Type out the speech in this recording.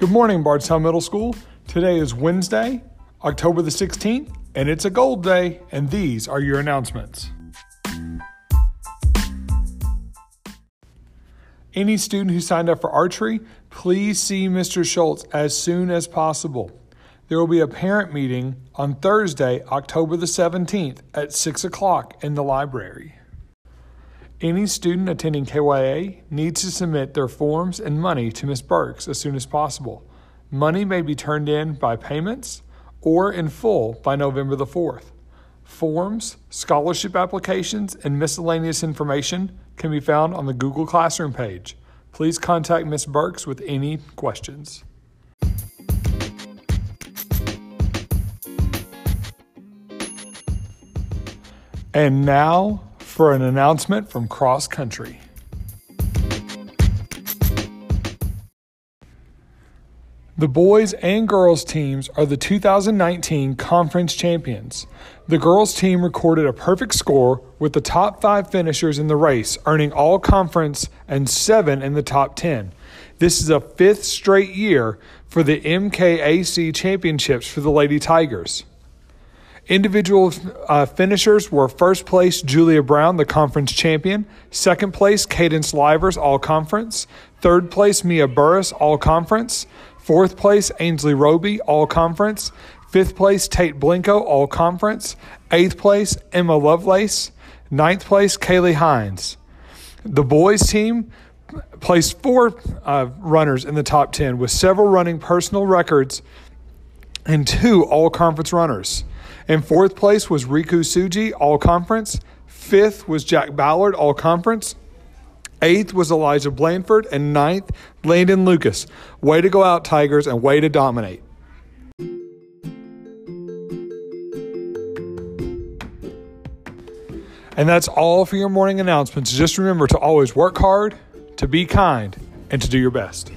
Good morning, Bardstown Middle School. Today is Wednesday, October the 16th, and it's a gold day, and these are your announcements. Any student who signed up for archery, please see Mr. Schultz as soon as possible. There will be a parent meeting on Thursday, October the 17th at 6 o'clock in the library. Any student attending KYA needs to submit their forms and money to Ms. Burks as soon as possible. Money may be turned in by payments or in full by November the 4th. Forms, scholarship applications, and miscellaneous information can be found on the Google Classroom page. Please contact Ms. Burks with any questions. And now for an announcement from Cross Country. The boys and girls teams are the 2019 conference champions. The girls team recorded a perfect score with the top five finishers in the race, earning all conference and seven in the top 10. This is a fifth straight year for the MKAC championships for the Lady Tigers. Individual uh, finishers were first place Julia Brown, the conference champion, second place Cadence Livers, all conference, third place Mia Burris, all conference, fourth place Ainsley Roby, all conference, fifth place Tate Blinko, all conference, eighth place Emma Lovelace, ninth place Kaylee Hines. The boys team placed four uh, runners in the top 10 with several running personal records and two all conference runners. In fourth place was Riku Suji, all conference. Fifth was Jack Ballard, all conference. Eighth was Elijah Blanford. And ninth, Landon Lucas. Way to go out, Tigers, and way to dominate. And that's all for your morning announcements. Just remember to always work hard, to be kind, and to do your best.